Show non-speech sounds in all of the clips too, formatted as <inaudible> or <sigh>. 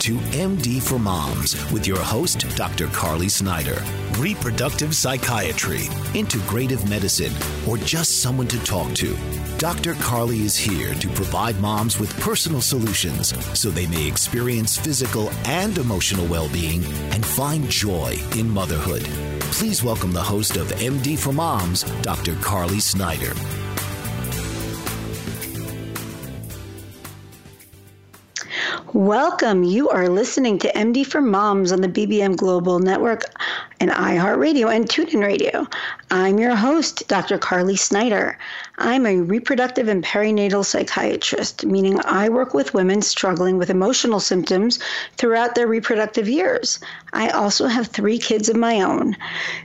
To MD for Moms with your host, Dr. Carly Snyder. Reproductive psychiatry, integrative medicine, or just someone to talk to. Dr. Carly is here to provide moms with personal solutions so they may experience physical and emotional well being and find joy in motherhood. Please welcome the host of MD for Moms, Dr. Carly Snyder. Welcome. You are listening to MD for Moms on the BBM Global Network and iHeartRadio and TuneIn Radio. I'm your host, Dr. Carly Snyder. I'm a reproductive and perinatal psychiatrist, meaning I work with women struggling with emotional symptoms throughout their reproductive years. I also have three kids of my own.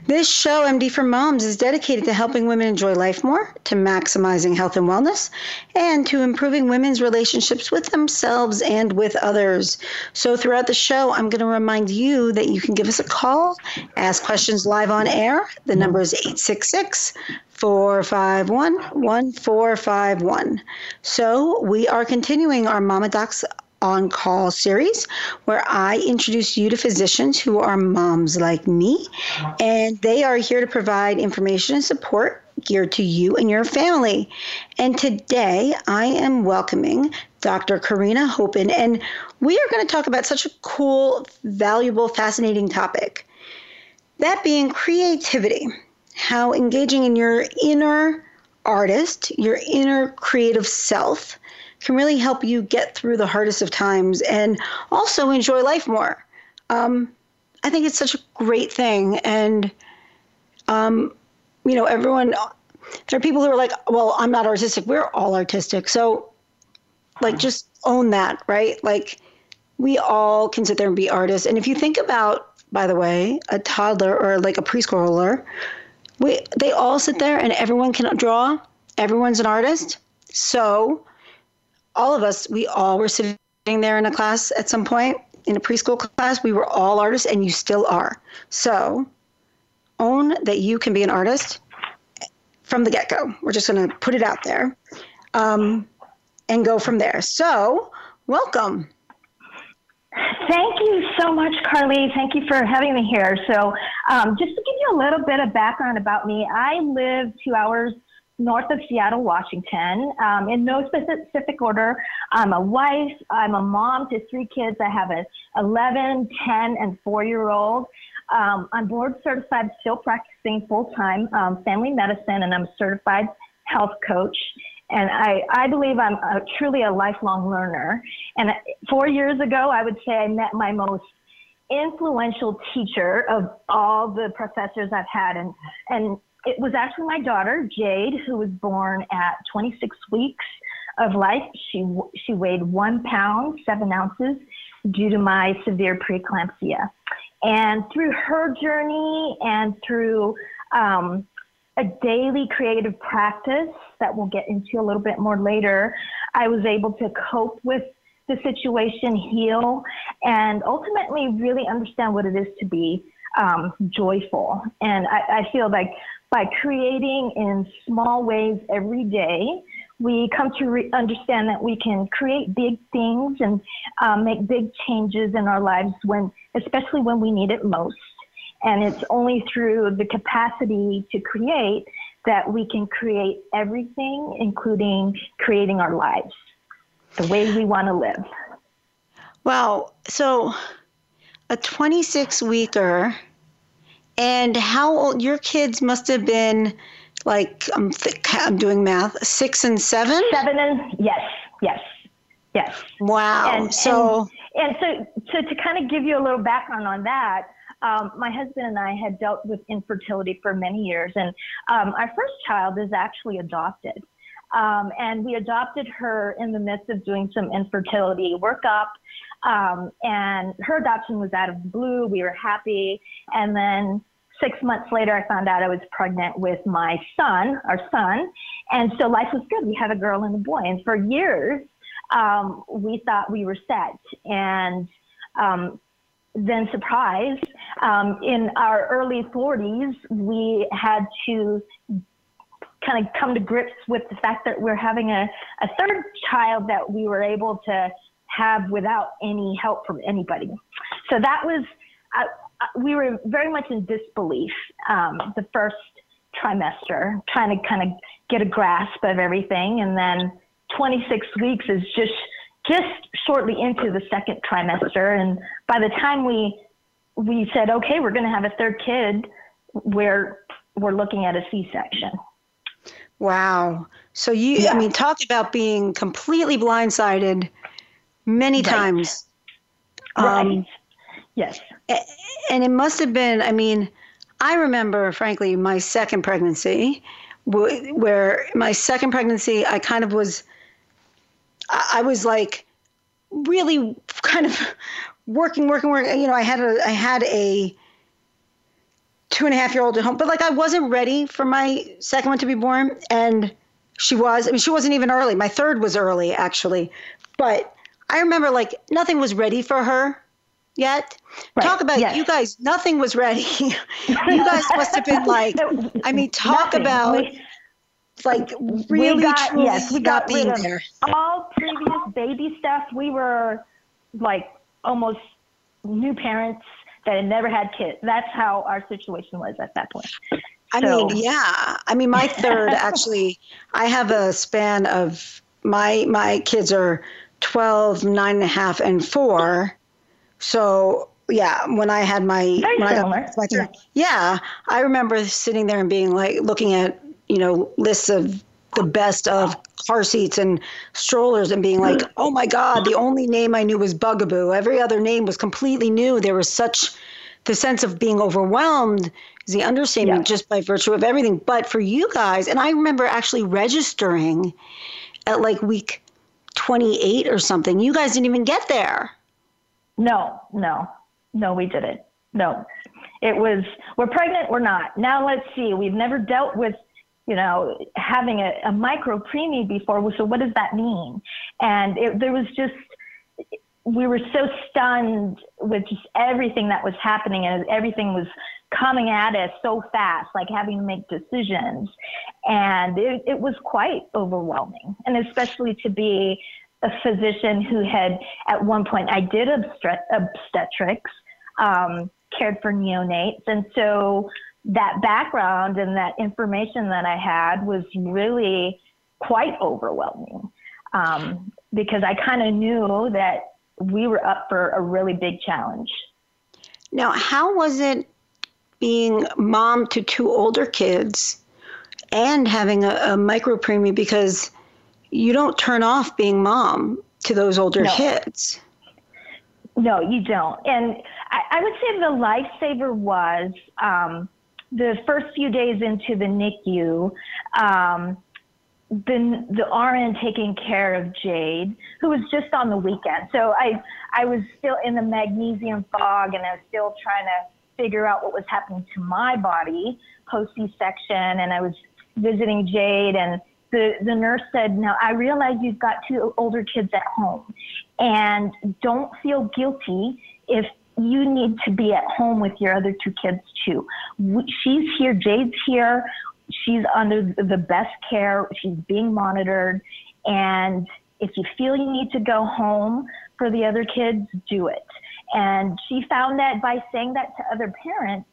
This show, MD for Moms, is dedicated to helping women enjoy life more, to maximizing health and wellness, and to improving women's relationships with themselves and with others. So, throughout the show, I'm going to remind you that you can give us a call, ask questions live on air. The number is 866 451 1451. So, we are continuing our Mama Docs on call series where I introduce you to physicians who are moms like me, and they are here to provide information and support geared to you and your family. And today I am welcoming Dr. Karina Hopin, and we are going to talk about such a cool, valuable, fascinating topic that being creativity, how engaging in your inner artist, your inner creative self, can really help you get through the hardest of times and also enjoy life more. Um, I think it's such a great thing. And, um, you know, everyone, there are people who are like, well, I'm not artistic. We're all artistic. So, like, just own that, right? Like, we all can sit there and be artists. And if you think about, by the way, a toddler or like a preschooler, we, they all sit there and everyone can draw. Everyone's an artist. So, all of us, we all were sitting there in a class at some point in a preschool class. We were all artists, and you still are. So own that you can be an artist from the get go. We're just going to put it out there um, and go from there. So, welcome. Thank you so much, Carly. Thank you for having me here. So, um, just to give you a little bit of background about me, I live two hours north of Seattle, Washington. Um, in no specific order, I'm a wife, I'm a mom to three kids. I have a 11, 10, and 4 year old. Um, I'm board certified, still practicing full time um, family medicine, and I'm a certified health coach. And I, I believe I'm a, truly a lifelong learner. And four years ago, I would say I met my most influential teacher of all the professors I've had. And, and it was actually my daughter, Jade, who was born at 26 weeks of life. She, she weighed one pound, seven ounces due to my severe preeclampsia. And through her journey and through um, a daily creative practice that we'll get into a little bit more later, I was able to cope with the situation, heal, and ultimately really understand what it is to be um, joyful. And I, I feel like by creating in small ways every day, we come to re- understand that we can create big things and um, make big changes in our lives when, especially when we need it most. And it's only through the capacity to create that we can create everything, including creating our lives the way we want to live. Wow. So a 26 weeker, and how old? Your kids must have been like, I'm, th- I'm doing math, six and seven? Seven and, yes, yes, yes. Wow. And, so, and, and so, so to kind of give you a little background on that, um, my husband and I had dealt with infertility for many years, and um, our first child is actually adopted. Um, and we adopted her in the midst of doing some infertility workup. Um, and her adoption was out of blue. We were happy. And then six months later, I found out I was pregnant with my son, our son. And so life was good. We had a girl and a boy. And for years, um, we thought we were set. And um, then, surprise, um, in our early 40s, we had to kind of come to grips with the fact that we're having a, a third child that we were able to have without any help from anybody. So that was, uh, uh, we were very much in disbelief um, the first trimester, trying to kind of get a grasp of everything. And then 26 weeks is just just shortly into the second trimester. And by the time we we said, okay, we're going to have a third kid, we're we're looking at a C-section. Wow. So you, yeah. I mean, talk about being completely blindsided many right. times. Right. Um, yes. And it must have been, I mean, I remember, frankly, my second pregnancy, where my second pregnancy, I kind of was, I was like really kind of working, working, working. You know, I had a, I had a two and a half year old at home, but like I wasn't ready for my second one to be born. And she was, I mean, she wasn't even early. My third was early actually, but I remember like nothing was ready for her yet. Right. Talk about yes. you guys, nothing was ready. <laughs> you guys must have been like, I mean, talk nothing. about we, like really, we got, truly yes, we got being there. All previous baby stuff, we were like almost new parents that had never had kids. That's how our situation was at that point. I so. mean, yeah. I mean, my third <laughs> actually, I have a span of my my kids are 12, nine and a half, and four. So yeah, when I had my Very when similar. I got my yeah, I remember sitting there and being like looking at you know lists of the best of car seats and strollers and being like, oh my God, the only name I knew was Bugaboo. Every other name was completely new. There was such the sense of being overwhelmed is the understatement yeah. just by virtue of everything. But for you guys, and I remember actually registering at like week 28 or something. You guys didn't even get there. No, no, no, we didn't. No, it was, we're pregnant, we're not. Now let's see. We've never dealt with you know, having a, a micro preemie before. So what does that mean? And it, there was just, we were so stunned with just everything that was happening and everything was coming at us so fast, like having to make decisions. And it, it was quite overwhelming. And especially to be a physician who had, at one point, I did obstetrics, um, cared for neonates. And so that background and that information that I had was really quite overwhelming um, because I kind of knew that we were up for a really big challenge. Now, how was it being mom to two older kids and having a, a micro preemie because you don't turn off being mom to those older no. kids? No, you don't. And I, I would say the lifesaver was um, the first few days into the NICU, um, the the RN taking care of Jade, who was just on the weekend. So I I was still in the magnesium fog, and I was still trying to figure out what was happening to my body post C-section, and I was visiting Jade, and the the nurse said, "Now I realize you've got two older kids at home, and don't feel guilty if you need to be at home with your other two kids too. She's here, Jade's here. She's under the best care. She's being monitored. And if you feel you need to go home for the other kids, do it. And she found that by saying that to other parents,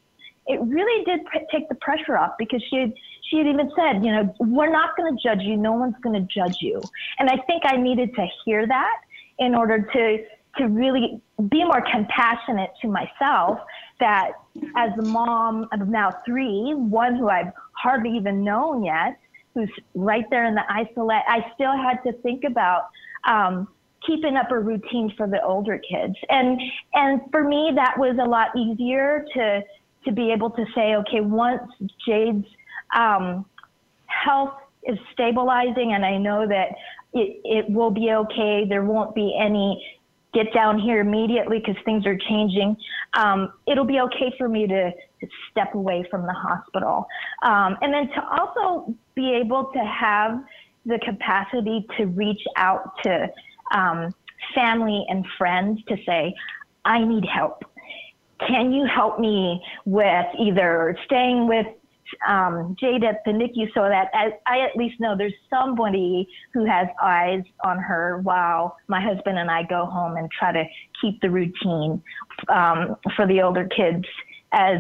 it really did p- take the pressure off because she had, she had even said, you know, we're not going to judge you. No one's going to judge you. And I think I needed to hear that in order to to really be more compassionate to myself that as a mom of now three, one who I've hardly even known yet, who's right there in the isolette, I still had to think about um, keeping up a routine for the older kids. And and for me that was a lot easier to to be able to say, okay, once Jade's um, health is stabilizing and I know that it, it will be okay. There won't be any get down here immediately because things are changing. Um, it'll be okay for me to, to step away from the hospital. Um, and then to also be able to have the capacity to reach out to um, family and friends to say, I need help. Can you help me with either staying with um, the NICU so that I, I at least know there's somebody who has eyes on her while my husband and I go home and try to keep the routine um, for the older kids as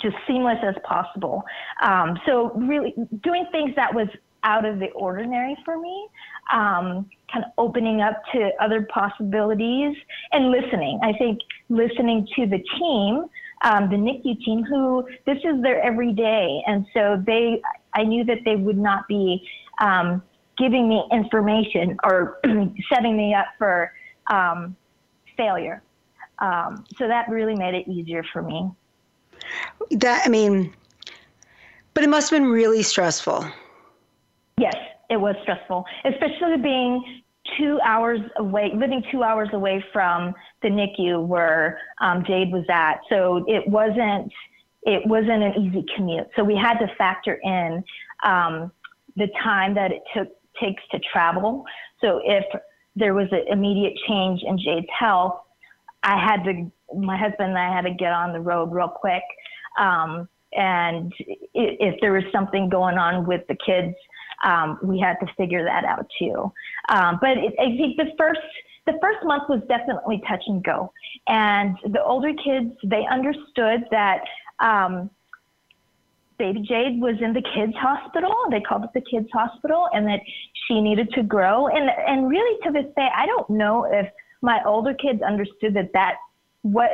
just seamless as possible. Um, so really doing things that was out of the ordinary for me, um, kind of opening up to other possibilities and listening. I think listening to the team um, the NICU team who this is their everyday. And so they, I knew that they would not be um, giving me information or <clears throat> setting me up for um, failure. Um, so that really made it easier for me. That, I mean, but it must have been really stressful. Yes, it was stressful, especially being two hours away, living two hours away from the NICU where um, Jade was at. So it wasn't it wasn't an easy commute. So we had to factor in um, the time that it took takes to travel. So if there was an immediate change in Jade's health, I had to my husband and I had to get on the road real quick. Um, and if there was something going on with the kids um, we had to figure that out too. Um, but it, I think the first the first month was definitely touch and go, and the older kids they understood that. Um, Baby Jade was in the kids hospital. They called it the kids hospital, and that she needed to grow. And and really, to this day, I don't know if my older kids understood that that what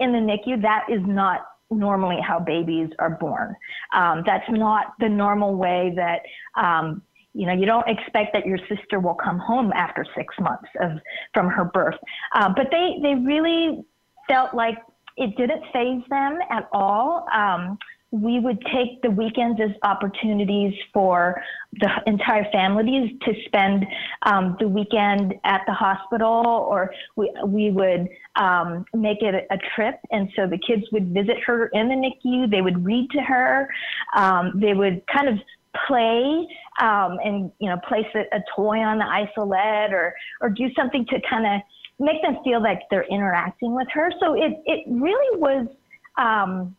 in the NICU that is not normally how babies are born. Um, that's not the normal way that, um, you know, you don't expect that your sister will come home after six months of from her birth. Uh, but they they really felt like it didn't faze them at all. Um, we would take the weekends as opportunities for the entire families to spend um, the weekend at the hospital, or we, we would um, make it a, trip. And so the kids would visit her in the NICU, they would read to her, um, they would kind of play um, and you know place a, a toy on the isolette or or do something to kind of make them feel like they're interacting with her. So it it really was um,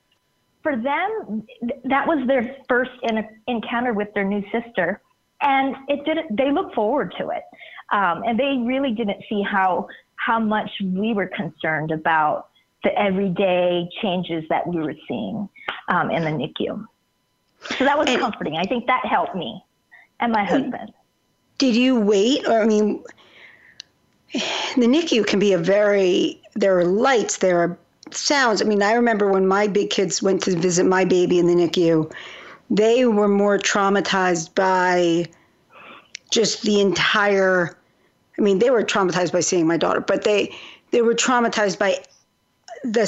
for them, that was their first in, encounter with their new sister, and it didn't. They looked forward to it, um, and they really didn't see how how much we were concerned about the everyday changes that we were seeing um, in the NICU. So that was and, comforting. I think that helped me and my husband. Did you wait, or I mean, <sighs> the NICU can be a very there are lights, there are sounds. I mean, I remember when my big kids went to visit my baby in the NICU, they were more traumatized by just the entire. I mean, they were traumatized by seeing my daughter, but they they were traumatized by the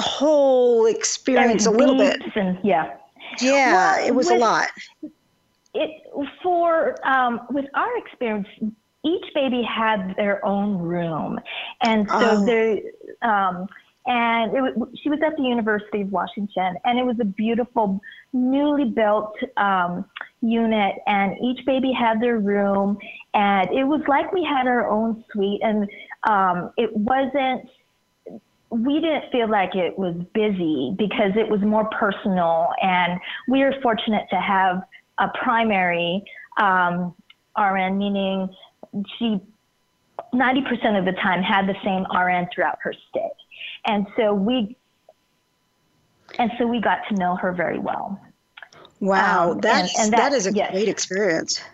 whole experience and a little bit. And, yeah. Yeah, well, it was with, a lot. It for um, with our experience, each baby had their own room, and so oh. there. Um, and it, she was at the University of Washington, and it was a beautiful, newly built um, unit, and each baby had their room, and it was like we had our own suite, and um, it wasn't we didn't feel like it was busy because it was more personal, and we were fortunate to have a primary um, RN, meaning she 90% of the time had the same RN throughout her stay. And so we and so we got to know her very well. Wow, um, that's, and, and that, that is a yes. great experience. Yes.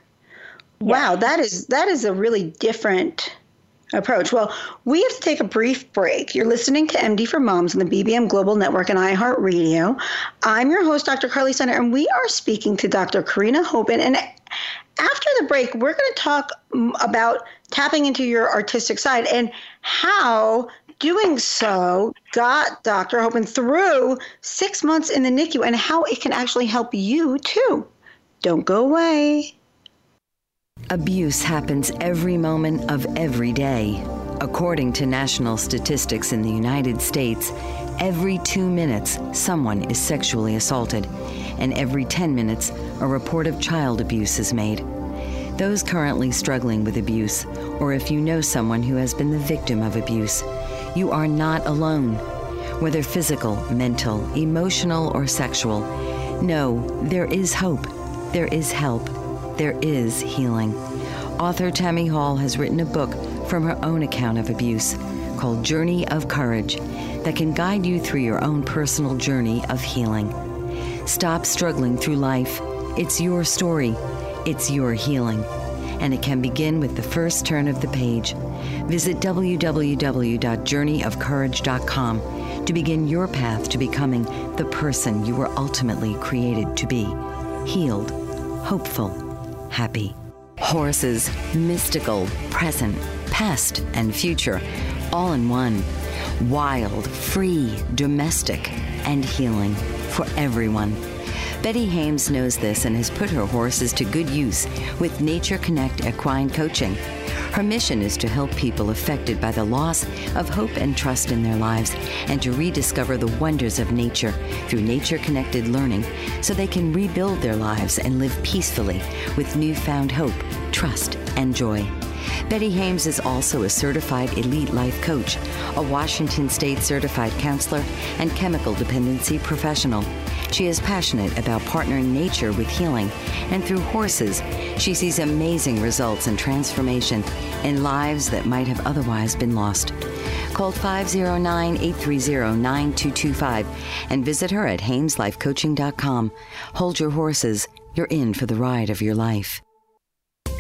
Wow, that is that is a really different approach. Well, we have to take a brief break. You're listening to MD for Moms on the BBM Global Network and iHeartRadio. I'm your host, Dr. Carly Snyder, and we are speaking to Dr. Karina Hopin. And after the break, we're going to talk about tapping into your artistic side and how doing so got Dr. Hopin through six months in the NICU and how it can actually help you too. Don't go away. Abuse happens every moment of every day. According to national statistics in the United States, every two minutes someone is sexually assaulted, and every 10 minutes a report of child abuse is made. Those currently struggling with abuse, or if you know someone who has been the victim of abuse, you are not alone. Whether physical, mental, emotional, or sexual, no, there is hope, there is help, there is healing. Author Tammy Hall has written a book from her own account of abuse called Journey of Courage that can guide you through your own personal journey of healing. Stop struggling through life. It's your story, it's your healing, and it can begin with the first turn of the page. Visit www.journeyofcourage.com to begin your path to becoming the person you were ultimately created to be healed, hopeful, happy. Horses, mystical, present, past, and future, all in one. Wild, free, domestic, and healing for everyone. Betty Hames knows this and has put her horses to good use with Nature Connect Equine Coaching. Her mission is to help people affected by the loss of hope and trust in their lives and to rediscover the wonders of nature through nature connected learning so they can rebuild their lives and live peacefully with newfound hope, trust, and joy. Betty Hames is also a certified elite life coach, a Washington State certified counselor, and chemical dependency professional. She is passionate about partnering nature with healing, and through horses, she sees amazing results and transformation in lives that might have otherwise been lost. Call 509 830 9225 and visit her at HamesLifeCoaching.com. Hold your horses. You're in for the ride of your life.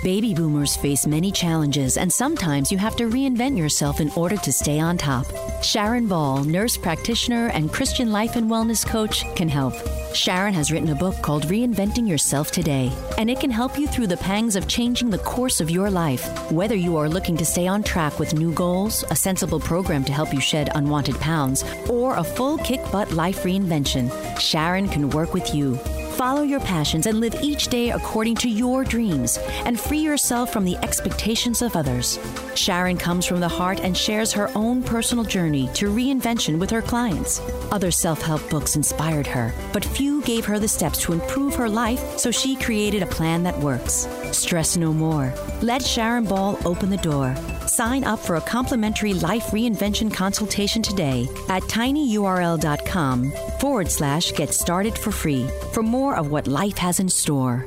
Baby boomers face many challenges, and sometimes you have to reinvent yourself in order to stay on top. Sharon Ball, nurse practitioner and Christian life and wellness coach, can help. Sharon has written a book called Reinventing Yourself Today, and it can help you through the pangs of changing the course of your life. Whether you are looking to stay on track with new goals, a sensible program to help you shed unwanted pounds, or a full kick butt life reinvention, Sharon can work with you. Follow your passions and live each day according to your dreams and free yourself from the expectations of others. Sharon comes from the heart and shares her own personal journey to reinvention with her clients. Other self help books inspired her, but few gave her the steps to improve her life, so she created a plan that works. Stress no more. Let Sharon Ball open the door. Sign up for a complimentary life reinvention consultation today at tinyurl.com forward slash get started for free for more of what life has in store.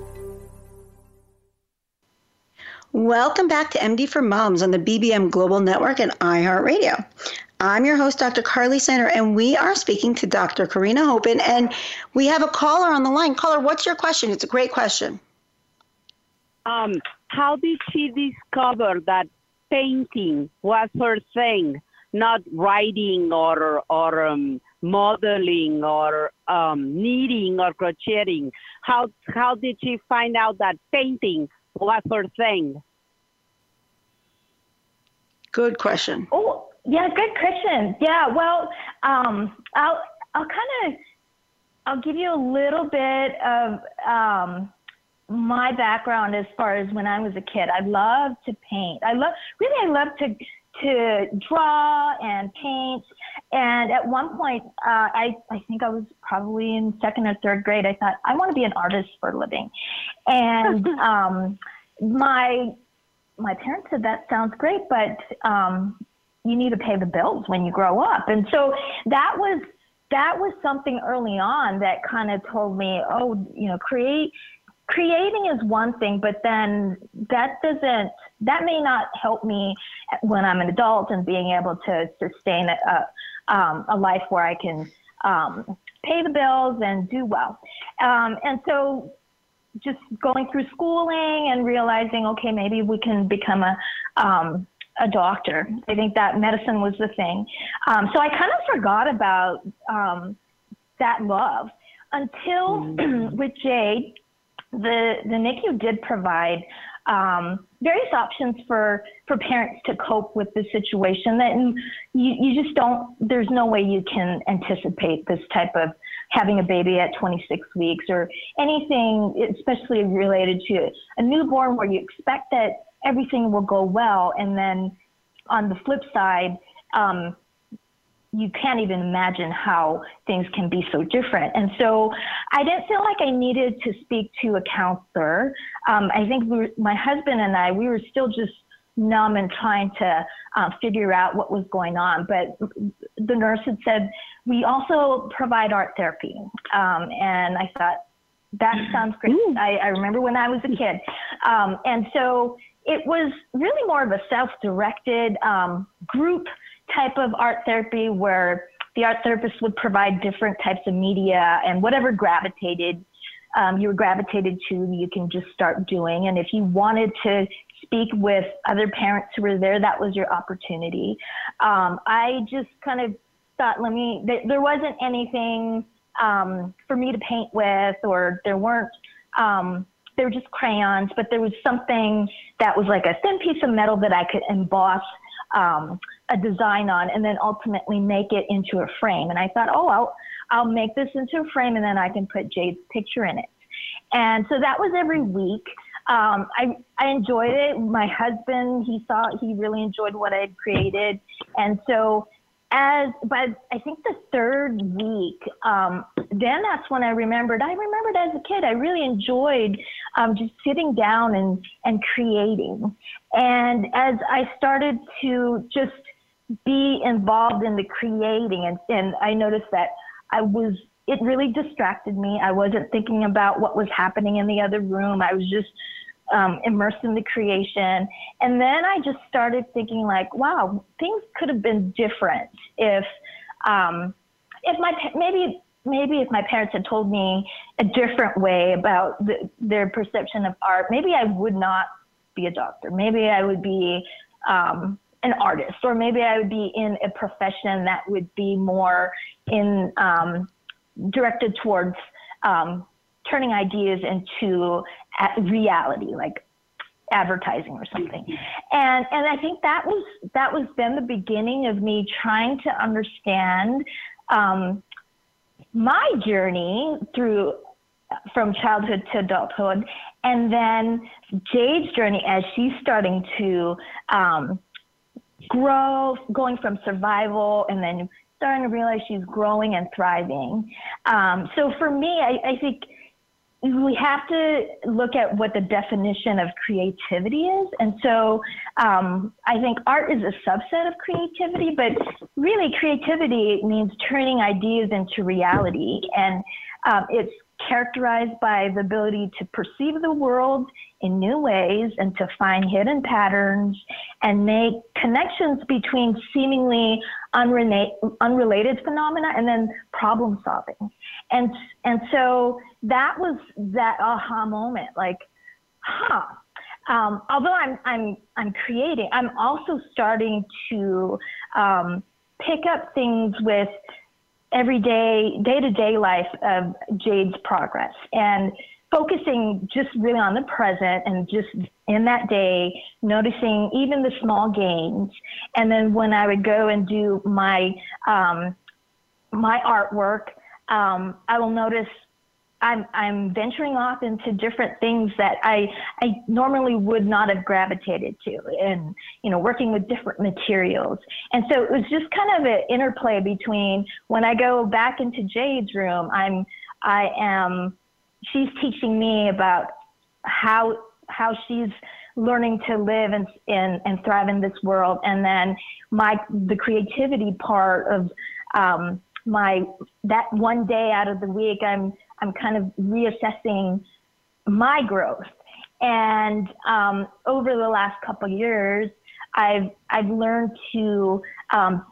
Welcome back to MD for Moms on the BBM Global Network and iHeartRadio. I'm your host, Dr. Carly Snyder, and we are speaking to Dr. Karina Hopin, and we have a caller on the line. Caller, what's your question? It's a great question. Um, how did she discover that painting was her thing, not writing or or um, modeling or um, knitting or crocheting. How how did she find out that painting was her thing? Good question. Oh, yeah, good question. Yeah, well, um, I'll I'll kind of I'll give you a little bit of um, my background as far as when I was a kid. I love to paint. I love really I love to to draw and paint. And at one point, uh, I I think I was probably in second or third grade. I thought I want to be an artist for a living, and <laughs> um, my my parents said that sounds great, but um, you need to pay the bills when you grow up. And so that was that was something early on that kind of told me, oh, you know, create creating is one thing, but then that doesn't that may not help me when I'm an adult and being able to sustain a um, a life where I can um, pay the bills and do well. Um, and so just going through schooling and realizing, okay, maybe we can become a um, a doctor. I think that medicine was the thing. Um, so I kind of forgot about um, that love until mm-hmm. <clears throat> with Jade, the the NICU did provide um, various options for for parents to cope with the situation that you, you just don't there's no way you can anticipate this type of having a baby at 26 weeks or anything especially related to a newborn where you expect that everything will go well. And then on the flip side um, you can't even imagine how things can be so different. And so I didn't feel like I needed to speak to a counselor. Um, I think we were, my husband and I, we were still just numb and trying to uh, figure out what was going on. But the nurse had said, we also provide art therapy. Um, and I thought, that sounds great. I, I remember when I was a kid. Um, and so it was really more of a self-directed um, group type of art therapy where the art therapist would provide different types of media and whatever gravitated um, you were gravitated to, you can just start doing. And if you wanted to speak with other parents who were there, that was your opportunity. Um, I just kind of thought, let me, th- there wasn't anything um, for me to paint with, or there weren't, um, they were just crayons, but there was something that was like a thin piece of metal that I could emboss um, a design on and then ultimately make it into a frame. And I thought, oh, I'll, I'll make this into a frame and then I can put Jade's picture in it. And so that was every week. Um, I, I enjoyed it. My husband, he saw, he really enjoyed what I had created. And so as, but I think the third week, um, then that's when I remembered, I remembered as a kid, I really enjoyed um, just sitting down and, and creating. And as I started to just be involved in the creating, and, and I noticed that I was, it really distracted me. I wasn't thinking about what was happening in the other room. I was just um, immersed in the creation. And then I just started thinking, like, wow, things could have been different if, um, if my maybe maybe if my parents had told me a different way about the, their perception of art, maybe I would not be a doctor. Maybe I would be um, an artist, or maybe I would be in a profession that would be more in um, directed towards um, turning ideas into reality, like advertising or something. And and I think that was that was then the beginning of me trying to understand um, my journey through from childhood to adulthood, and then Jade's journey as she's starting to um, grow, going from survival and then starting to realize she's growing and thriving. Um, so for me, I, I think we have to look at what the definition of creativity is. And so um, I think art is a subset of creativity, but really creativity means turning ideas into reality. And um, it's characterized by the ability to perceive the world in new ways and to find hidden patterns and make connections between seemingly unrelated, phenomena and then problem solving. And, and so that was that aha moment, like, huh. Um, although I'm, I'm, I'm creating, I'm also starting to um, pick up things with everyday, day to day life of Jade's progress and focusing just really on the present and just in that day, noticing even the small gains. And then when I would go and do my, um, my artwork, um, I will notice I'm I'm venturing off into different things that I I normally would not have gravitated to, and you know, working with different materials. And so it was just kind of an interplay between when I go back into Jade's room, I'm I am she's teaching me about how how she's learning to live and, and, and thrive in this world. And then my, the creativity part of, um, my, that one day out of the week, I'm, I'm kind of reassessing my growth. And, um, over the last couple years, I've, I've learned to, um,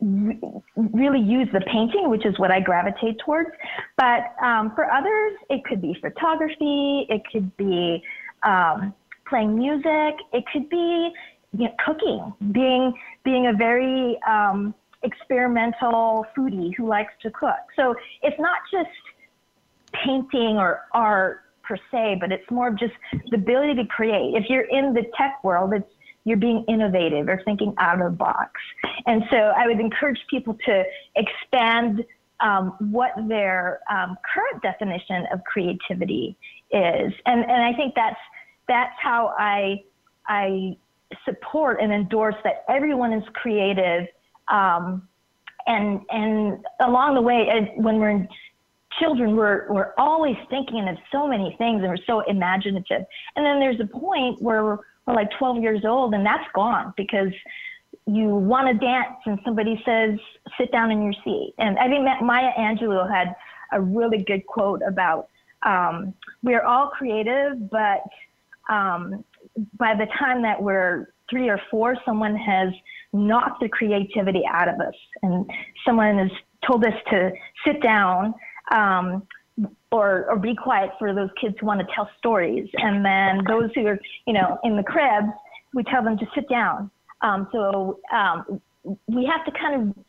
really use the painting, which is what I gravitate towards. But um, for others, it could be photography, it could be um, playing music, it could be you know, cooking, being being a very um, experimental foodie who likes to cook. So it's not just painting or art per se, but it's more of just the ability to create. If you're in the tech world, it's you're being innovative or thinking out of the box. And so I would encourage people to expand um, what their um, current definition of creativity is. And, and I think that's, that's how I, I support and endorse that everyone is creative. Um, and, and along the way, when we're children, we're, we're always thinking of so many things and we're so imaginative. And then there's a point where we're like 12 years old and that's gone because you want to dance and somebody says sit down in your seat and i think maya angelou had a really good quote about um, we're all creative but um, by the time that we're three or four someone has knocked the creativity out of us and someone has told us to sit down um, or or be quiet for those kids who want to tell stories, and then those who are you know in the cribs, we tell them to sit down. Um, so um, we have to kind of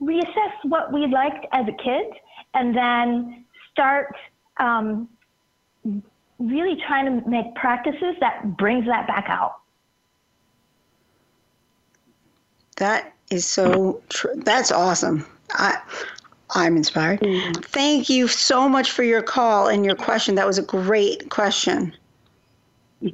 reassess what we liked as a kid, and then start um, really trying to make practices that brings that back out. That is so true. That's awesome. I I'm inspired. Mm-hmm. Thank you so much for your call and your question. That was a great question. <laughs>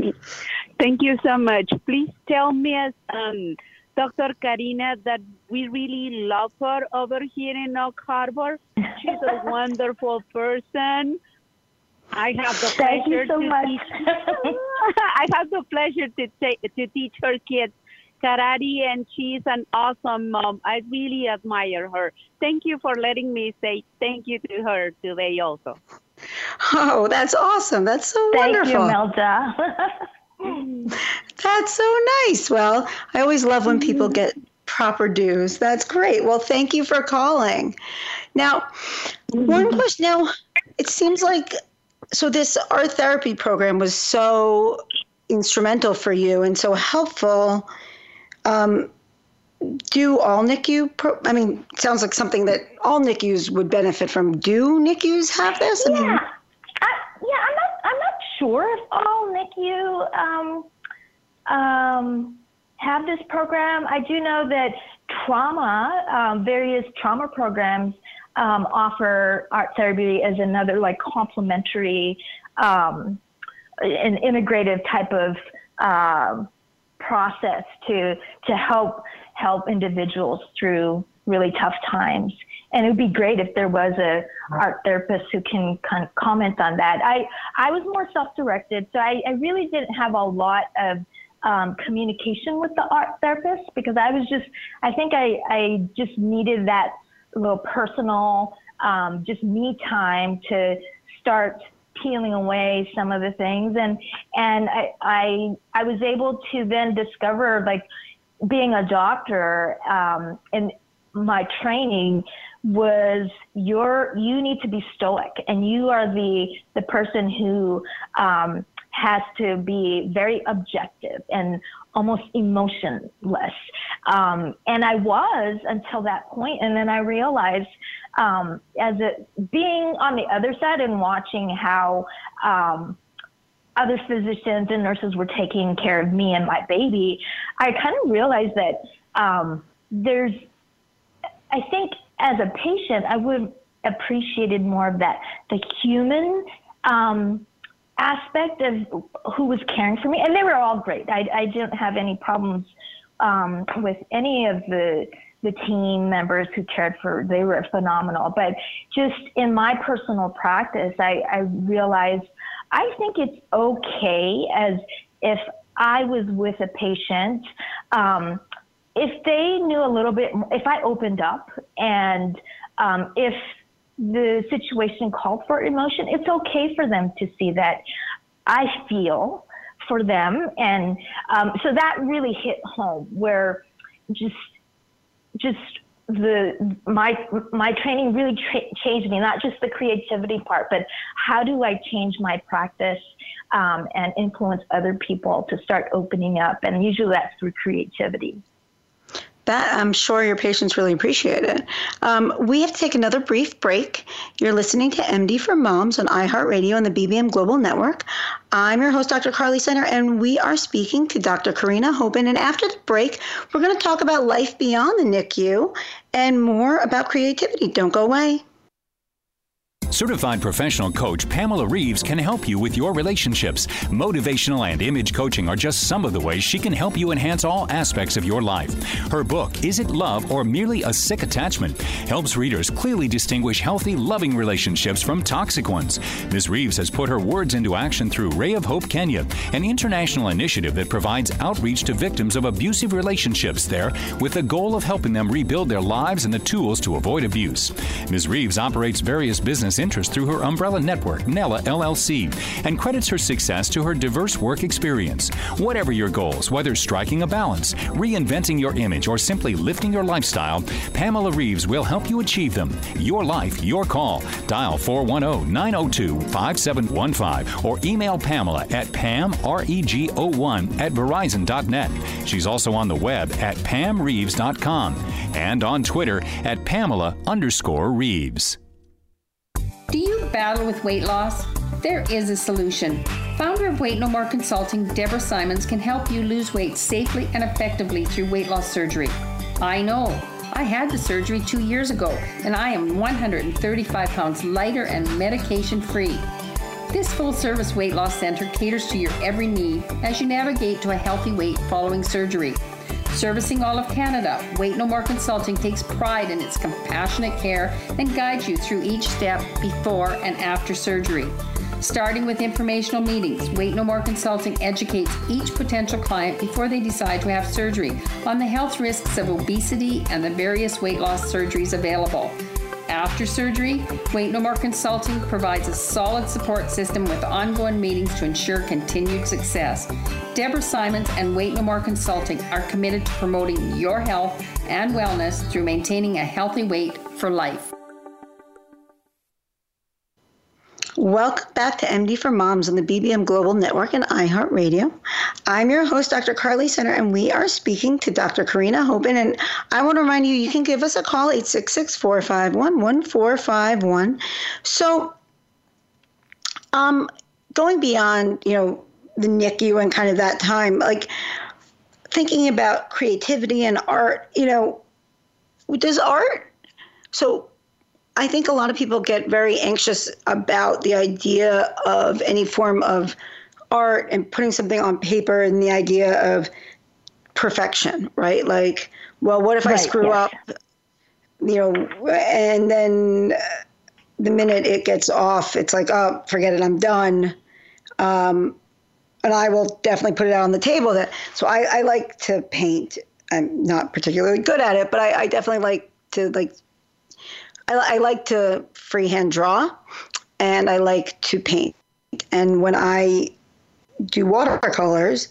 Thank you so much. Please tell me, um, Dr. Karina, that we really love her over here in Oak Harbor. She's a <laughs> wonderful person. I have the pleasure so to much. teach. <laughs> I have the pleasure to, to teach her kids karate, and she's an awesome mom. I really admire her. Thank you for letting me say thank you to her today also. Oh, that's awesome. That's so thank wonderful. Thank you, Melda. <laughs> that's so nice. Well, I always love when people mm-hmm. get proper dues. That's great. Well, thank you for calling. Now, mm-hmm. one question. Now, it seems like so this art therapy program was so instrumental for you and so helpful um, do all NICU? Pro- I mean, sounds like something that all NICUs would benefit from. Do NICUs have this? I yeah, mean, I, yeah. I'm not. I'm not sure if all NICU um, um, have this program. I do know that trauma, um, various trauma programs um, offer art therapy as another like complementary, um, an integrative type of um, process to to help help individuals through really tough times. And it would be great if there was a art therapist who can kind of comment on that. I I was more self-directed, so I, I really didn't have a lot of um, communication with the art therapist because I was just I think I I just needed that little personal um, just me time to start peeling away some of the things. And and I I, I was able to then discover like being a doctor um, and my training was your you need to be stoic and you are the the person who um, has to be very objective and almost emotionless. Um, and i was until that point and then i realized um, as it being on the other side and watching how um, other physicians and nurses were taking care of me and my baby, I kind of realized that um, there's, I think as a patient, I would have appreciated more of that, the human um, aspect of who was caring for me. And they were all great. I, I didn't have any problems um, with any of the the team members who cared for, they were phenomenal. But just in my personal practice, I, I realized I think it's okay as if I was with a patient, um, if they knew a little bit, if I opened up and um, if the situation called for emotion, it's okay for them to see that I feel for them. And um, so that really hit home where just, just the my my training really tra- changed me not just the creativity part but how do i change my practice um, and influence other people to start opening up and usually that's through creativity that I'm sure your patients really appreciate it. Um, we have to take another brief break. You're listening to MD for Moms on iHeartRadio and the BBM Global Network. I'm your host, Dr. Carly Snyder, and we are speaking to Dr. Karina Hoban. And after the break, we're going to talk about life beyond the NICU and more about creativity. Don't go away. Certified professional coach Pamela Reeves can help you with your relationships. Motivational and image coaching are just some of the ways she can help you enhance all aspects of your life. Her book, Is It Love or Merely a Sick Attachment, helps readers clearly distinguish healthy, loving relationships from toxic ones. Ms. Reeves has put her words into action through Ray of Hope Kenya, an international initiative that provides outreach to victims of abusive relationships there with the goal of helping them rebuild their lives and the tools to avoid abuse. Ms. Reeves operates various business interest through her umbrella network, Nella LLC, and credits her success to her diverse work experience. Whatever your goals, whether striking a balance, reinventing your image, or simply lifting your lifestyle, Pamela Reeves will help you achieve them. Your life, your call. Dial 410 902 5715 or email Pamela at pamreg01 at verizon.net. She's also on the web at pamreeves.com and on Twitter at Pamela underscore Reeves. Battle with weight loss? There is a solution. Founder of Weight No More Consulting, Deborah Simons, can help you lose weight safely and effectively through weight loss surgery. I know. I had the surgery two years ago, and I am 135 pounds lighter and medication free. This full service weight loss center caters to your every need as you navigate to a healthy weight following surgery. Servicing all of Canada, Weight No More Consulting takes pride in its compassionate care and guides you through each step before and after surgery. Starting with informational meetings, Weight No More Consulting educates each potential client before they decide to have surgery on the health risks of obesity and the various weight loss surgeries available. After surgery, Weight No More Consulting provides a solid support system with ongoing meetings to ensure continued success. Deborah Simons and Weight No More Consulting are committed to promoting your health and wellness through maintaining a healthy weight for life. Welcome back to MD for Moms on the BBM Global Network and iHeartRadio. I'm your host, Dr. Carly Snyder, and we are speaking to Dr. Karina Hoban. And I want to remind you, you can give us a call, 866 451 1451. So, um, going beyond, you know, the NICU and kind of that time, like thinking about creativity and art, you know, does art, so I think a lot of people get very anxious about the idea of any form of art and putting something on paper and the idea of perfection, right? Like, well, what if right, I screw yeah. up, you know, and then the minute it gets off, it's like, oh, forget it, I'm done. Um, and I will definitely put it out on the table. That so I, I like to paint. I'm not particularly good at it, but I, I definitely like to like I, I like to freehand draw and I like to paint. And when I do watercolors,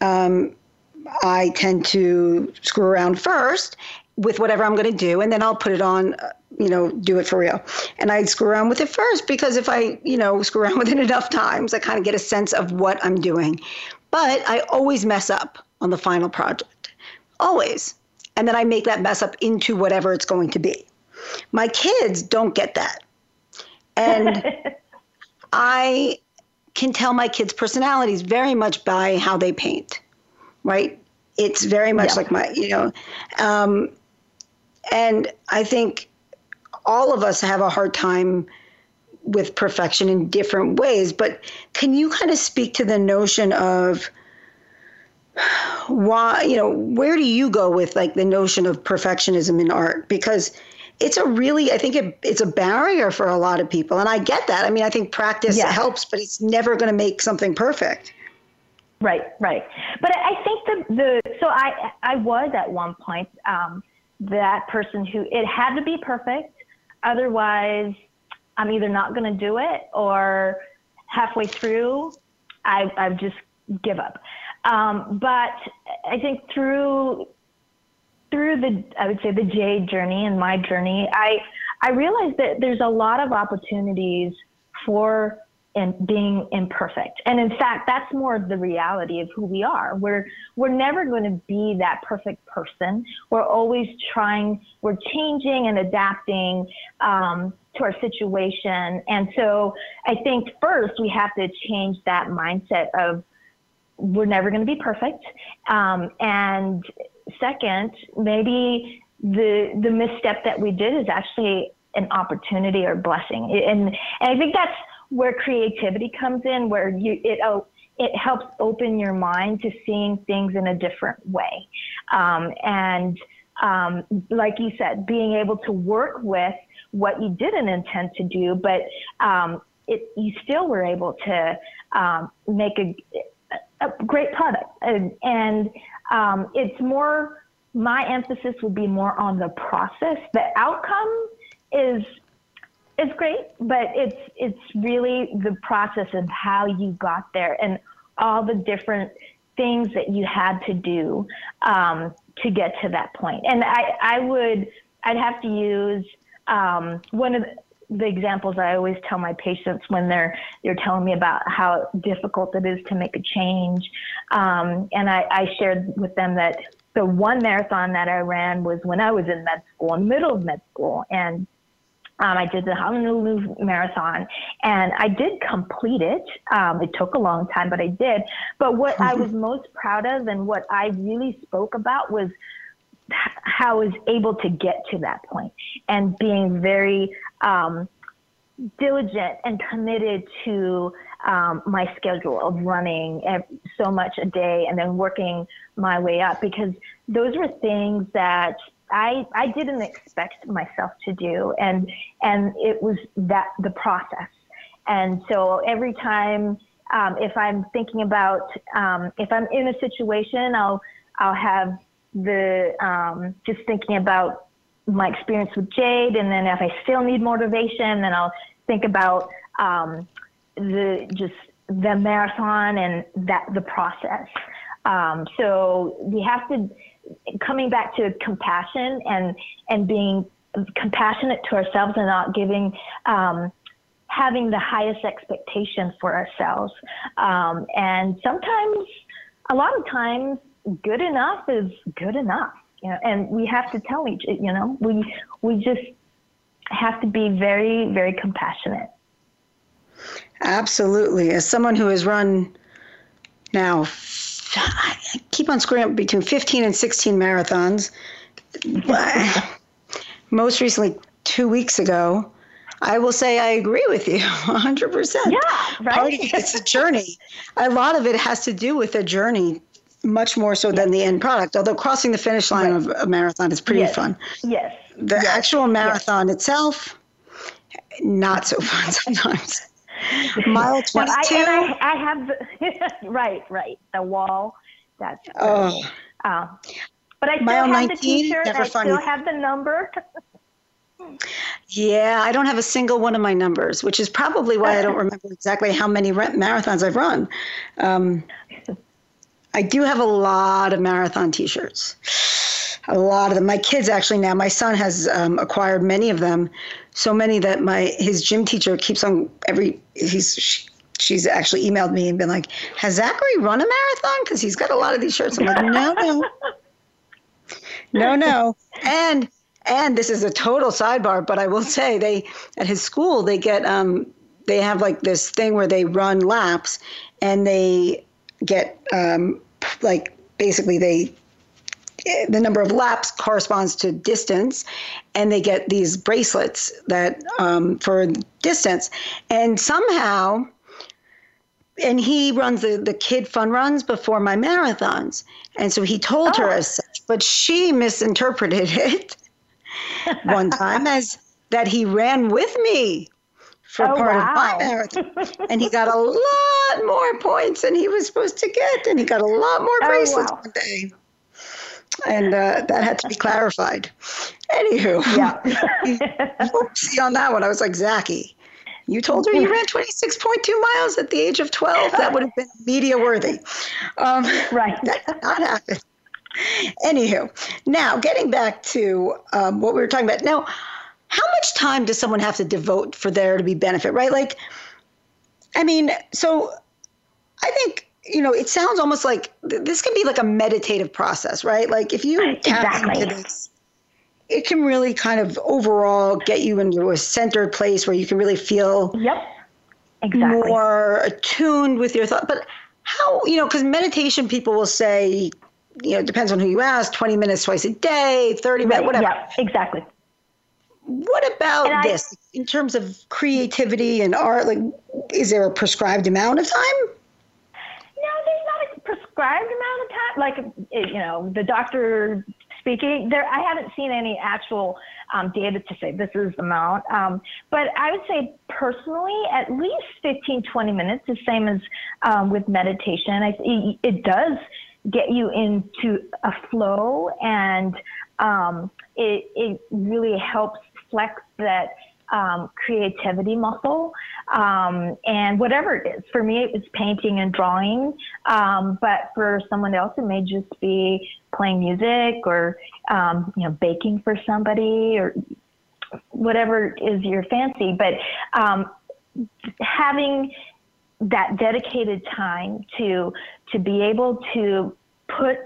um, I tend to screw around first with whatever I'm going to do, and then I'll put it on, you know, do it for real. And I'd screw around with it first because if I, you know, <laughs> screw around with it enough times, I kind of get a sense of what I'm doing. But I always mess up on the final project, always. And then I make that mess up into whatever it's going to be. My kids don't get that. And <laughs> I can tell my kids' personalities very much by how they paint, right? It's very much yeah. like my, you know, um, and I think all of us have a hard time with perfection in different ways. But can you kind of speak to the notion of why, you know, where do you go with like the notion of perfectionism in art? Because it's a really, I think it, it's a barrier for a lot of people. And I get that. I mean, I think practice yeah. helps, but it's never going to make something perfect. Right, right. But I think the the so I I was at one point um, that person who it had to be perfect, otherwise I'm either not going to do it or halfway through I I just give up. Um, but I think through through the I would say the J journey and my journey, I I realized that there's a lot of opportunities for and being imperfect. And in fact, that's more the reality of who we are. We're we're never going to be that perfect person. We're always trying. We're changing and adapting um, to our situation. And so, I think first we have to change that mindset of we're never going to be perfect. Um, and second, maybe the the misstep that we did is actually an opportunity or blessing. And and I think that's where creativity comes in, where you it oh, it helps open your mind to seeing things in a different way. Um, and um, like you said, being able to work with what you didn't intend to do, but um, it, you still were able to um, make a, a, great product. And, and um, it's more, my emphasis would be more on the process. The outcome is it's great, but it's it's really the process of how you got there and all the different things that you had to do um, to get to that point. And I, I would I'd have to use um, one of the, the examples I always tell my patients when they're they're telling me about how difficult it is to make a change. Um, and I, I shared with them that the one marathon that I ran was when I was in med school, in the middle of med school, and um, I did the Honolulu Marathon and I did complete it. Um, it took a long time, but I did. But what I <laughs> was most proud of and what I really spoke about was how I was able to get to that point and being very um, diligent and committed to um, my schedule of running so much a day and then working my way up because those were things that I, I didn't expect myself to do. And, and it was that the process. And so every time, um, if I'm thinking about, um, if I'm in a situation, I'll, I'll have the, um, just thinking about my experience with Jade. And then if I still need motivation, then I'll think about, um, the, just the marathon and that, the process. Um, so we have to, coming back to compassion and and being compassionate to ourselves and not giving um, having the highest expectations for ourselves um, and sometimes a lot of times good enough is good enough you know and we have to tell each you know we we just have to be very very compassionate absolutely as someone who has run now I keep on screwing up between 15 and 16 marathons. <laughs> Most recently, two weeks ago, I will say I agree with you <laughs> 100%. Yeah, right. Part of it's a journey. A lot of it has to do with a journey, much more so than the end product. Although crossing the finish line right. of a marathon is pretty yes. fun. Yes. The yes. actual marathon yes. itself, not so <laughs> fun sometimes. <laughs> Mile 22. I, I, I have, the, <laughs> right, right. The wall. That's, oh. Uh, but I still Mile have 19, the t-shirt. Never I still have the number. yeah, I don't have a single one of my numbers, which is probably why I don't remember exactly how many marathons I've run. Um, I do have a lot of marathon T-shirts. A lot of them. My kids actually now. My son has um, acquired many of them, so many that my his gym teacher keeps on every. He's she's actually emailed me and been like, "Has Zachary run a marathon? Because he's got a lot of these shirts." I'm like, "No, no, <laughs> no, no." And and this is a total sidebar, but I will say they at his school they get um they have like this thing where they run laps and they get um like basically they the number of laps corresponds to distance and they get these bracelets that um, for distance. And somehow and he runs the, the kid fun runs before my marathons. And so he told oh. her as such but she misinterpreted <laughs> it one time <laughs> as that he ran with me for Oh, part wow. of my marathon. <laughs> and he got a lot more points than he was supposed to get. And he got a lot more Oh, bracelets wow. one day. And uh, that had to be clarified. Anywho, Yeah. <laughs> see on that one, I was like, Zachy, you told her you ran 26.2 miles at the age of 12. That would have been media worthy. Um, right. that did not happen. Anywho, now getting back to um, what we were talking about. Now, how much time does someone have to devote for there to be benefit, right? Like, I mean, so I think, you know, it sounds almost like th- this can be like a meditative process, right? Like, if you tap Exactly. into this, it can really kind of overall get you into a centered place where you can really feel Yep. Exactly. more attuned with your thought. But how, you know, because meditation people will say, you know, it depends on who you ask, 20 minutes twice a day, 30 minutes, Right. whatever. Yeah. Exactly. What about I- this in terms of creativity and art? Like, is there a prescribed amount of time? No, there's not a prescribed amount of time. Like, you know, the doctor speaking, there, I haven't seen any actual um, data to say this is the amount. Um, but I would say personally, at least 15, 20 minutes, the same as um, with meditation. I, it, it does get you into a flow and um, it, it really helps flex that um, creativity muscle. Um, and whatever it is, for me, it was painting and drawing. Um, but for someone else, it may just be playing music or, um, you know, baking for somebody or whatever is your fancy. But um, having that dedicated time to to be able to put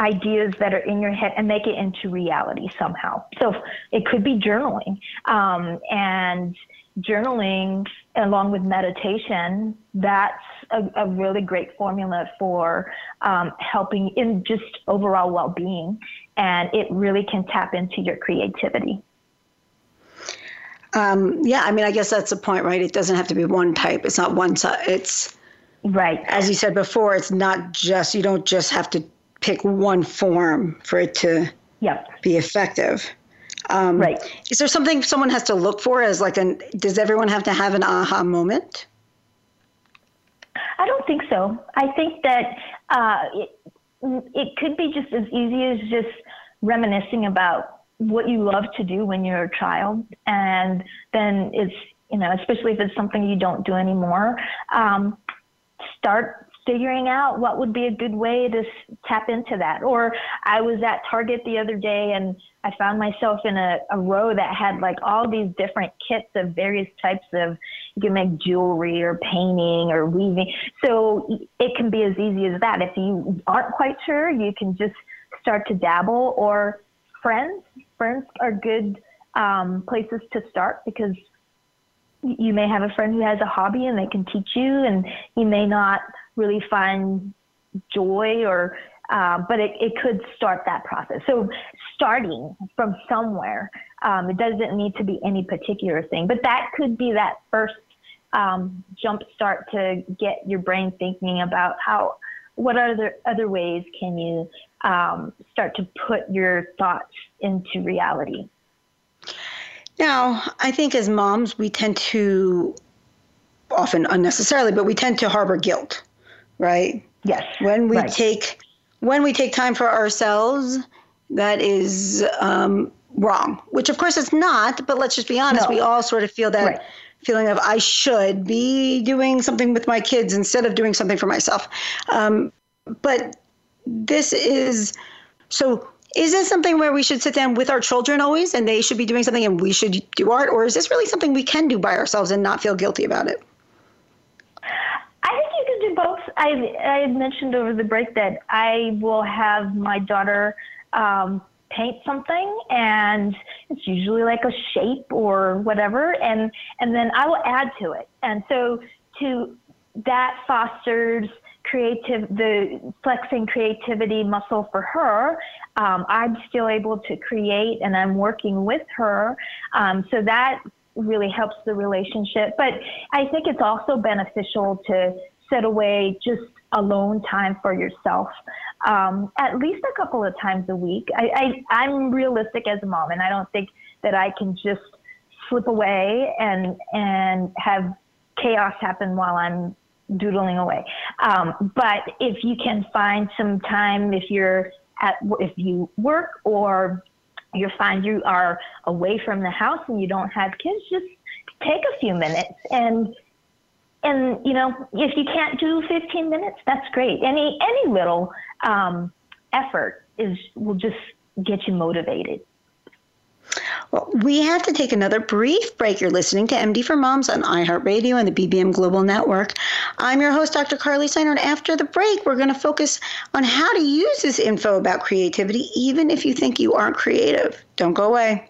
ideas that are in your head and make it into reality somehow. So it could be journaling, um, and journaling along with meditation. That's a, a really great formula for um, helping in just overall well-being, and it really can tap into your creativity. Um, yeah, I mean, I guess that's the point, right? It doesn't have to be one type. It's not one side. It's right. As you said before, it's not just you don't just have to pick one form for it to yep. be effective. Um, right. Is there something someone has to look for as like an? Does everyone have to have an aha moment? I don't think so. I think that uh, it, it could be just as easy as just reminiscing about what you love to do when you're a child, and then it's you know, especially if it's something you don't do anymore, um, start figuring out what would be a good way to tap into that. Or I was at Target the other day and I found myself in a, a row that had like all these different kits of various types of, you can make jewelry or painting or weaving. So it can be as easy as that. If you aren't quite sure, you can just start to dabble or friends. Friends are good um, places to start because you may have a friend who has a hobby and they can teach you and you may not really find joy or uh, but it, it could start that process. So starting from somewhere um, it doesn't need to be any particular thing but that could be that first um, jump start to get your brain thinking about how what other other ways can you um, start to put your thoughts into reality? Now, I think as moms, we tend to, often unnecessarily, but we tend to harbor guilt, right? Yes. When we right. take when we take time for ourselves, that is um, wrong. Which of course it's not. But let's just be honest. No. We all sort of feel that Right. feeling of I should be doing something with my kids instead of doing something for myself. Um, but this is so. Is this something where we should sit down with our children always, and they should be doing something, and we should do art, or is this really something we can do by ourselves and not feel guilty about it? I think you can do both. I I mentioned over the break that I will have my daughter um, paint something, and it's usually like a shape or whatever, and and then I will add to it, and so to that fosters creative the flexing creativity muscle for her. Um, i'm still able to create and i'm working with her. Um, so that really helps the relationship. But i think it's also beneficial to set away just alone time for yourself um, at least a couple of times a week I, I i'm realistic as a mom and i don't think that i can just slip away and and have chaos happen while I'm doodling away. Um, but if you can find some time, if you're at if you work or you find you are away from the house and you don't have kids, just take a few minutes and and you know if you can't do 15 minutes that's great any any little um, effort is will just get you motivated well, we have to take another brief break. You're listening to MD for Moms on iHeartRadio and the BBM Global Network. I'm your host, Dr. Carly Snyder, and after the break, we're going to focus on how to use this info about creativity, even if you think you aren't creative. Don't go away.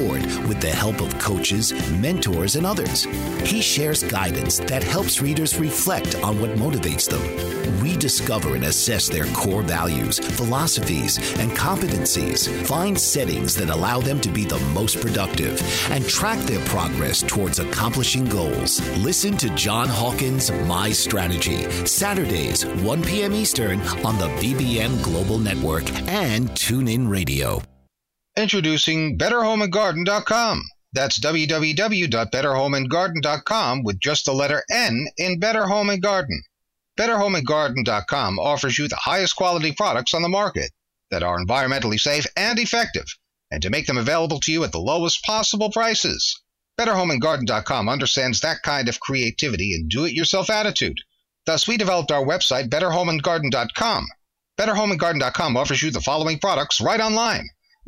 with the help of coaches, mentors, and others. He shares guidance that helps readers reflect on what motivates them, rediscover and assess their core values, philosophies, and competencies, find settings that allow them to be the most productive, and track their progress towards accomplishing goals. Listen to John Hawkins' My Strategy, Saturdays, 1 p.m. Eastern on the BBM Global Network and TuneIn Radio. Introducing BetterHomeAndGarden.com. That's www.betterhomeandgarden.com with just the letter N in Better Home and Garden. BetterHomeAndGarden.com offers you the highest quality products on the market that are environmentally safe and effective, and to make them available to you at the lowest possible prices. BetterHomeAndGarden.com understands that kind of creativity and do-it-yourself attitude. Thus, we developed our website, BetterHomeAndGarden.com. BetterHomeAndGarden.com offers you the following products right online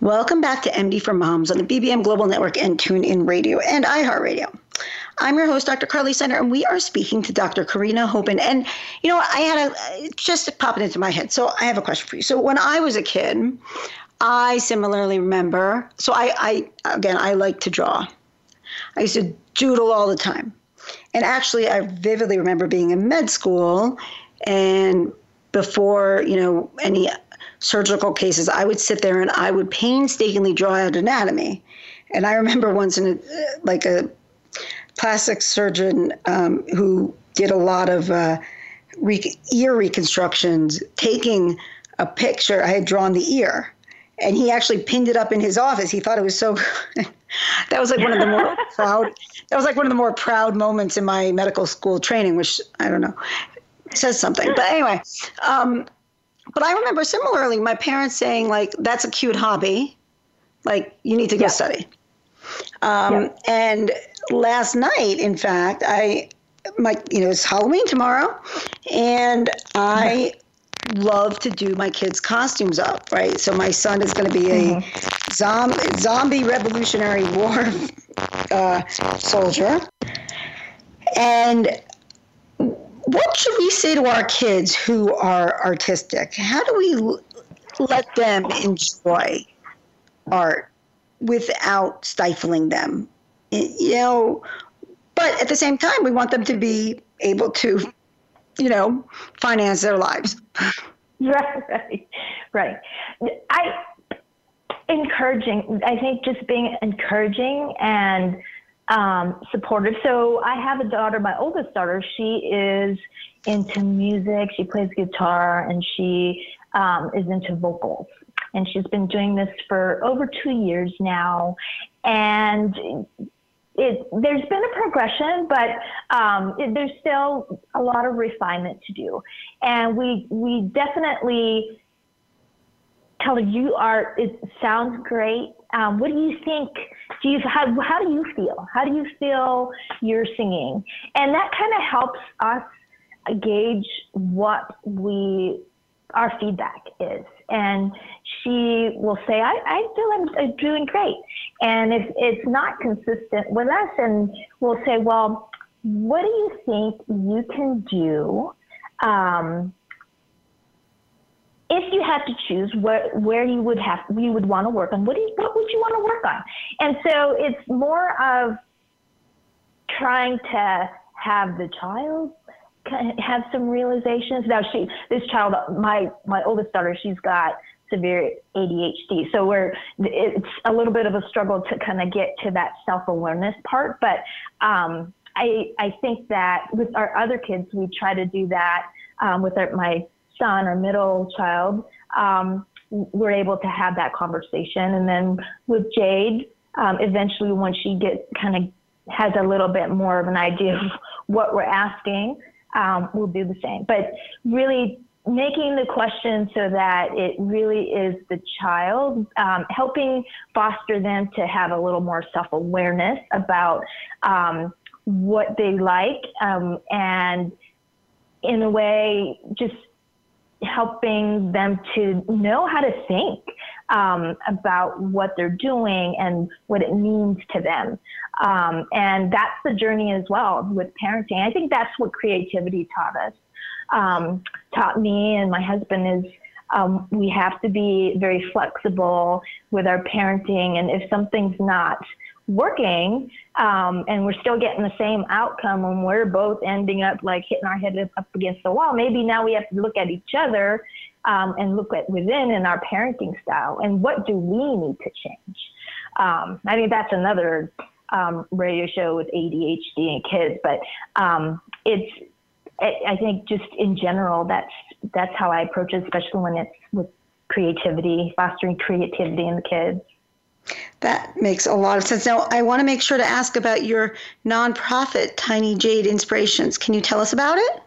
Welcome back to MD for Moms on the BBM Global Network and TuneIn Radio and iHeartRadio. I'm your host, Dr. Carly Snyder, and we are speaking to Dr. Karina Hoppen. And you know, I had a just popping into my head. So I have a question for you. So when I was a kid, I similarly remember. So I, I again, I like to draw. I used to doodle all the time, and actually, I vividly remember being in med school, and before you know any surgical cases, I would sit there and I would painstakingly draw out anatomy. And I remember once in a, like a plastic surgeon um, who did a lot of uh, re- ear reconstructions, taking a picture. I had drawn the ear, and he actually pinned it up in his office. He thought it was so. <laughs> that was like one of the more <laughs> proud. That was like one of the more proud moments in my medical school training, which I don't know says something. But anyway, um, but I remember similarly my parents saying like, "That's a cute hobby, like you need to go yeah. study." Um, yeah. And last night, in fact, I my you know it's Halloween tomorrow, and I <laughs> love to do my kids' costumes up, right? So my son is going to be a zombie, zombie Revolutionary War <laughs> uh, soldier. And what should we say to our kids who are artistic? How do we let them enjoy art without stifling them? You know, but at the same time, we want them to be able to, you know, finance their lives. Right, <laughs> right, right. I encouraging. I think just being encouraging and um, supportive. So I have a daughter. My oldest daughter. She is into music. She plays guitar and she um, is into vocals. And she's been doing this for over two years now. And it, there's been a progression, but um, it, there's still a lot of refinement to do. And we we definitely her you are. It sounds great. Um, what do you think? Do you how how do you feel? How do you feel you're singing? And that kind of helps us gauge what we our feedback is. And she will say, I, I feel I'm, I'm doing great. And if it's not consistent with us, and we'll say, well, what do you think you can do um, if you had to choose where, where you would have you would want to work on? What do you, what would you want to work on? And so it's more of trying to have the child have some realizations. Now she, this child, my my oldest daughter, she's got severe ADHD, so we're it's a little bit of a struggle to kind of get to that self awareness part. But um, I I think that with our other kids, we try to do that um, with our, my son, or middle child. Um, we're able to have that conversation, and then with Jade, um, eventually when she gets kind of has a little bit more of an idea of what we're asking, um, we'll do the same. But really making the question so that it really is the child, um, helping foster them to have a little more self awareness about um, what they like, um, and in a way, just helping them to know how to think um, about what they're doing and what it means to them. Um, and that's the journey as well with parenting. I think that's what creativity taught us, um, taught me and my husband is um, we have to be very flexible with our parenting. And if something's not working um, and we're still getting the same outcome and we're both ending up like hitting our head up against the wall, maybe now we have to look at each other um, and look at within in our parenting style and what do we need to change. Um, I think that's another um, radio show with ADHD and kids, but um, it's I, think just in general that's that's how I approach it, especially when it's with creativity, fostering creativity in the kids. That makes a lot of sense. Now, I want to make sure to ask about your nonprofit, Tiny Jade Inspirations. Can you tell us about it?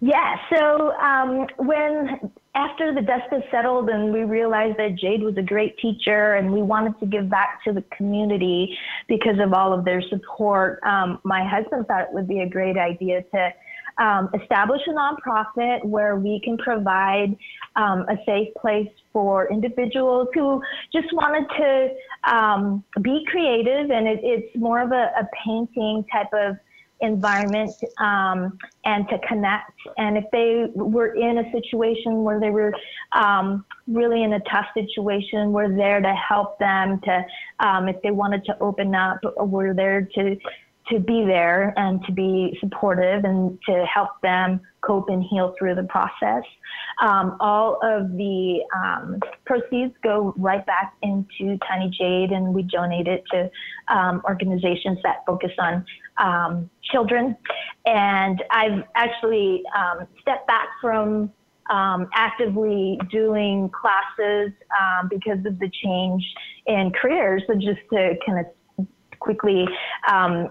Yeah. So um, when after the dust has settled and we realized that Jade was a great teacher and we wanted to give back to the community because of all of their support, um, my husband thought it would be a great idea to um, establish a nonprofit where we can provide um, a safe place for individuals who just wanted to um, be creative, and it, it's more of a, a painting type of environment um, and to connect. And if they were in a situation where they were um, really in a tough situation, we're there to help them. To um, if they wanted to open up, we're there to to be there and to be supportive and to help them cope and heal through the process. Um, all of the um, proceeds go right back into Tiny Jade, and we donate it to um, organizations that focus on um, children. And I've actually um, stepped back from um, actively doing classes because of the change in careers. So just to kind of quickly um,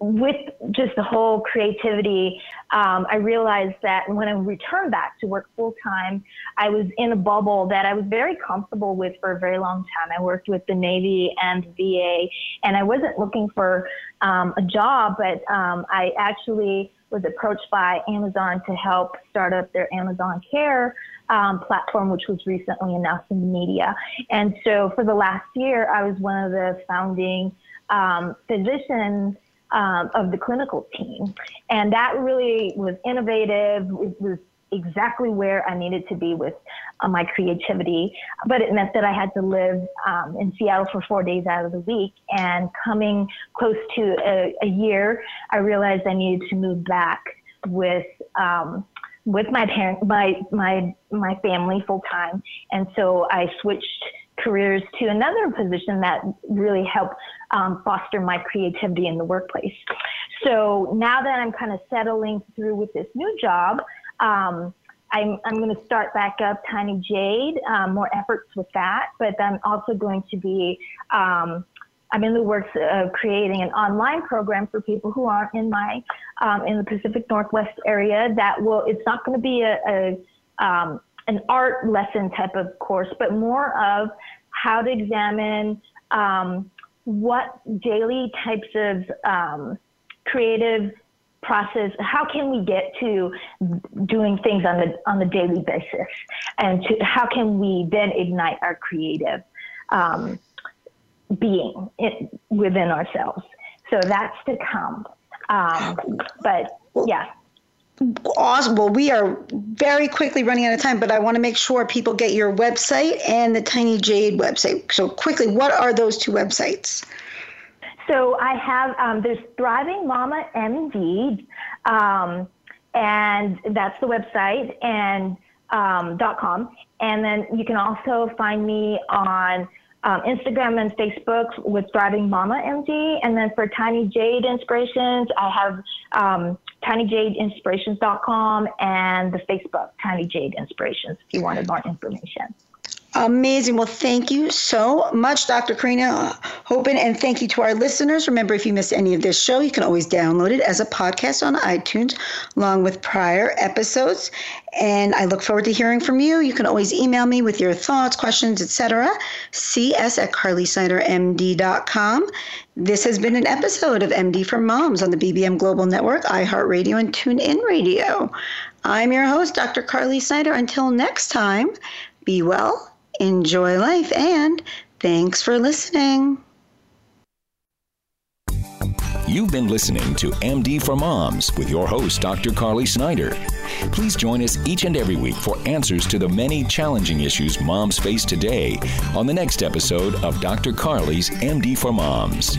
with just the whole creativity, um, I realized that when I returned back to work full time, I was in a bubble that I was very comfortable with for a very long time. I worked with the Navy and VA, and I wasn't looking for um, a job, but um, I actually was approached by Amazon to help start up their Amazon Care um, platform, which was recently announced in the media. And so for the last year, I was one of the founding um, physicians um, of the clinical team. And that really was innovative. It was exactly where I needed to be with uh, my creativity. But it meant that I had to live um, in Seattle for four days out of the week. And coming close to a, a year, I realized I needed to move back with. Um, with my parents, my my my family full time, and so I switched careers to another position that really helped um, foster my creativity in the workplace. So now that I'm kind of settling through with this new job, um, I'm, I'm going to start back up Tiny Jade, um, more efforts with that, but I'm also going to be, um, I'm in the works of creating an online program for people who aren't in my, um, in the Pacific Northwest area that will, it's not going to be a, a um, an art lesson type of course, but more of how to examine um, what daily types of um, creative process how can we get to doing things on the on the daily basis? And to how can we then ignite our creative um, being within ourselves? So that's to come. Um, but yeah Awesome. Well, we are very quickly running out of time, but I want to make sure people get your website and the Tiny Jade website. So, quickly, what are those two websites? So, I have um, there's Thriving Mama MD, um, and that's the website and um, .com. And then you can also find me on um, Instagram and Facebook with Thriving Mama MD. And then for Tiny Jade Inspirations, I have um, tinyjadeinspirations.com and the Facebook Tiny Jade Inspirations if you wanted more information. Amazing. Well, thank you so much, Dr. Karina uh, Hoppen, and thank you to our listeners. Remember, if you missed any of this show, you can always download it as a podcast on iTunes, along with prior episodes. And I look forward to hearing from you. You can always email me with your thoughts, questions, etc. cs at carlysnydermd.com. This has been an episode of MD for Moms on the BBM Global Network, iHeartRadio, and TuneIn Radio. I'm your host, Dr. Carly Snyder. Until next time, be well enjoy life, and thanks for listening. You've been listening to MD for Moms with your host, Dr. Carly Snyder. Please join us each and every week for answers to the many challenging issues moms face today on the next episode of Dr. Carly's MD for Moms.